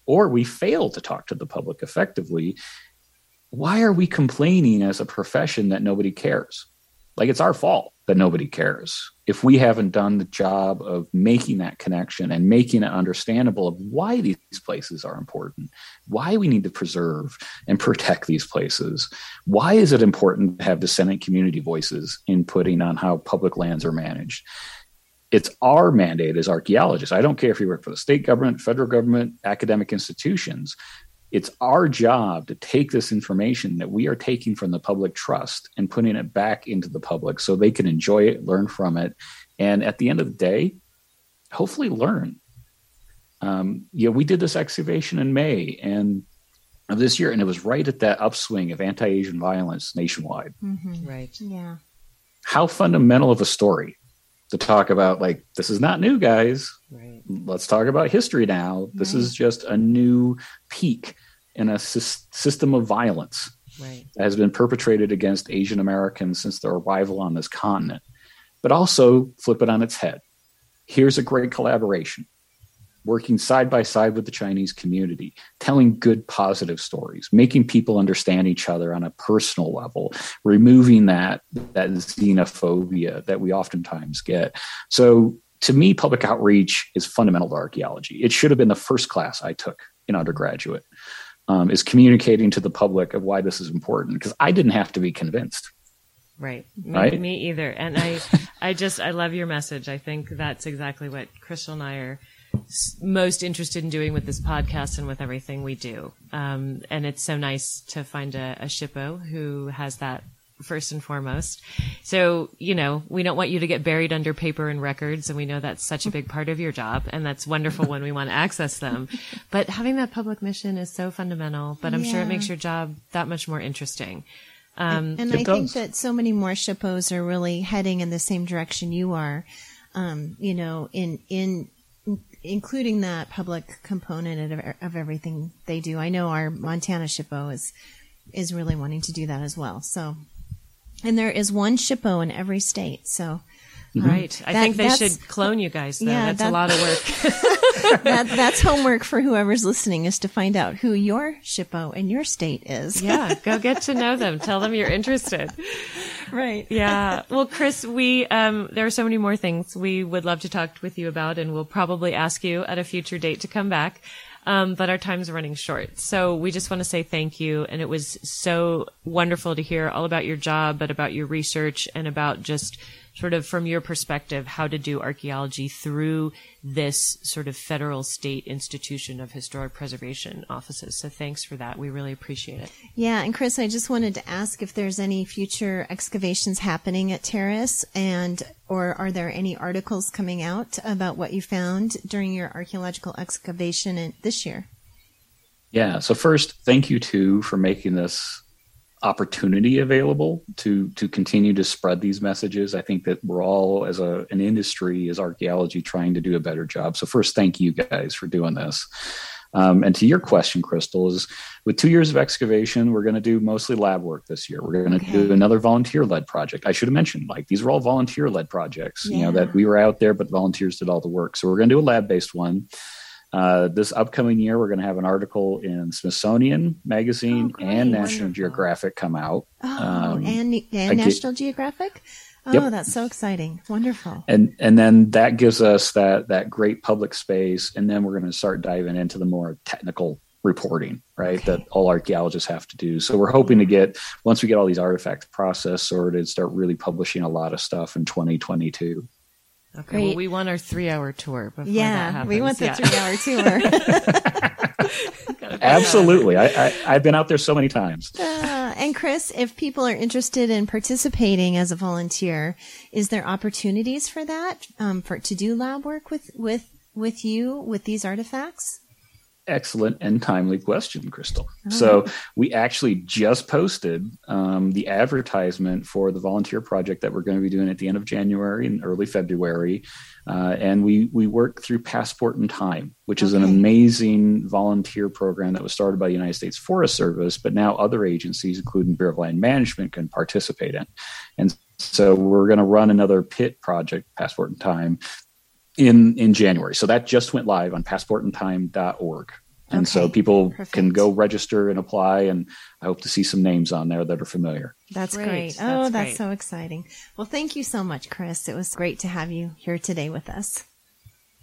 or we fail to talk to the public effectively why are we complaining as a profession that nobody cares? Like it's our fault that nobody cares if we haven't done the job of making that connection and making it understandable of why these places are important, why we need to preserve and protect these places. Why is it important to have descendant community voices inputting on how public lands are managed? It's our mandate as archaeologists. I don't care if you work for the state government, federal government, academic institutions it's our job to take this information that we are taking from the public trust and putting it back into the public so they can enjoy it, learn from it, and at the end of the day, hopefully learn. Um, yeah, we did this excavation in May and of this year, and it was right at that upswing of anti-Asian violence nationwide. Mm-hmm. Right. Yeah. How fundamental of a story to talk about? Like this is not new, guys Right. let's talk about history now. This is just a new peak in a sys- system of violence Right. that has been perpetrated against Asian Americans since their arrival on this continent. But also flip it on its head. Here's a great collaboration working side by side with the Chinese community, telling good, positive stories, making people understand each other on a personal level, removing that that xenophobia that we oftentimes get. So, to me, public outreach is fundamental to archaeology. It should have been the first class I took in undergraduate. Um, is communicating to the public of why this is important because I didn't have to be convinced. Right. Me, Right? me either. And I, I just, I love your message. I think that's exactly what Crystal and I are most interested in doing with this podcast and with everything we do. Um, and it's so nice to find a, a SHPO who has that first and foremost. So, you know, we don't want you to get buried under paper and records. And we know that's such a big part of your job. And that's wonderful when we want to access them. <laughs> But having that public mission is so fundamental, but I'm sure it makes your job that much more interesting. Um, and it I does. think that so many more SHPOs are really heading in the same direction you are. um, you know, in in including that public component of, of everything they do. I know our Montana SHPO is is really wanting to do that as well. So, and there is one SHPO in every state. So, mm-hmm. right. I that, think they should clone you guys. Though. Yeah, that's that, a lot of work. <laughs> <laughs> that, that's homework for whoever's listening is to find out who your SHPO in your state is. yeah, <laughs> go get to know them. Tell them you're interested. Right. Yeah. Well, Chris, we um, there are so many more things we would love to talk with you about, and we'll probably ask you at a future date to come back. Um, but our time's running short. So we just want to say thank you. And it was so wonderful to hear all about your job, but about your research and about just sort of from your perspective, how to do archaeology through this sort of federal state institution of historic preservation offices. So thanks for that. We really appreciate it. Yeah. And Chris, I just wanted to ask if there's any future excavations happening at Terrace and, or are there any articles coming out about what you found during your archaeological excavation in, this year? Yeah. So first, thank you too for making this opportunity available to to continue to spread these messages. I think that we're all as a an industry as archaeology trying to do a better job. So first, thank you guys for doing this. Um, and to your question, Crystal, is with two years of excavation, we're going to do mostly lab work this year. We're going to okay. do another volunteer led project. I should have mentioned, like these are all volunteer led projects. Yeah. You know that we were out there, but volunteers did all the work. So we're going to do a lab based one. Uh, this upcoming year, we're going to have an article in Smithsonian Magazine oh, and National Wonderful. Geographic come out. Oh, um, and, and National get, Geographic. Oh, yep. that's so exciting! Wonderful. And and then that gives us that that great public space, and then we're going to start diving into the more technical reporting, right? Okay. That all archaeologists have to do. So we're hoping to get once we get all these artifacts processed, sorted, start really publishing a lot of stuff in 2022. Okay. Well, we want our three-hour tour. Before yeah, we want the yeah. three-hour <laughs> tour. Absolutely, I, I have been out there so many times. Uh, and Chris, if people are interested in participating as a volunteer, is there opportunities for that? Um, for to do lab work with with with you with these artifacts? Excellent and timely question, Crystal. Oh. So we actually just posted um, the advertisement for the volunteer project that we're going to be doing at the end of January and early February, uh, and we we work through Passport in Time, which is an amazing volunteer program that was started by the United States Forest Service, but now other agencies, including Bureau of Land Management, can participate in. And so we're going to run another pit project, Passport in Time, in in January. So that just went live on passportintime.org. And okay, so people perfect. can go register and apply and I hope to see some names on there that are familiar. That's great. great. Oh, that's, that's great. so exciting. Well, thank you so much, Chris. It was great to have you here today with us.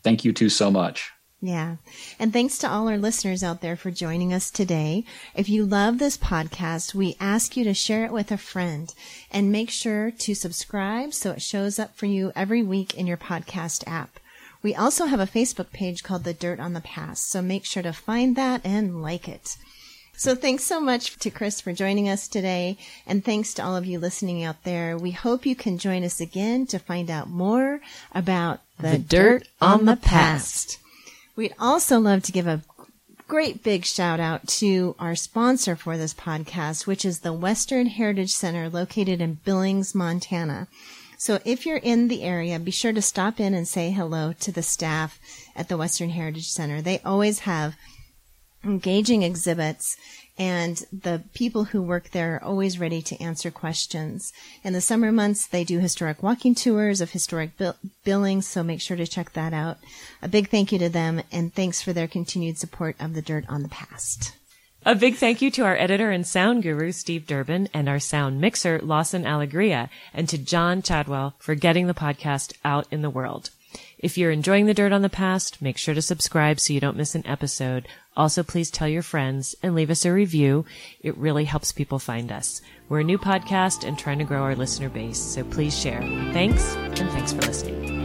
Thank you too so much. Yeah. And thanks to all our listeners out there for joining us today. If you love this podcast, we ask you to share it with a friend and make sure to subscribe so it shows up for you every week in your podcast app. We also have a Facebook page called The Dirt on the Past, so make sure to find that and like it. So thanks so much to Chris for joining us today, and thanks to all of you listening out there. We hope you can join us again to find out more about the, the dirt, dirt on the past. We'd also love to give a great big shout out to our sponsor for this podcast, which is the Western Heritage Center located in Billings, Montana. So if you're in the area, be sure to stop in and say hello to the staff at the Western Heritage Center. They always have engaging exhibits and the people who work there are always ready to answer questions. In the summer months, they do historic walking tours of historic Billings, so make sure to check that out. A big thank you to them, and thanks for their continued support of the Dirt on the Past. A big thank you to our editor and sound guru, Steve Durbin, and our sound mixer, Lawson Allegria, and to John Chadwell for getting the podcast out in the world. If you're enjoying the dirt on the past, make sure to subscribe so you don't miss an episode. Also, please tell your friends and leave us a review. It really helps people find us. We're a new podcast and trying to grow our listener base, so please share. Thanks, and thanks for listening.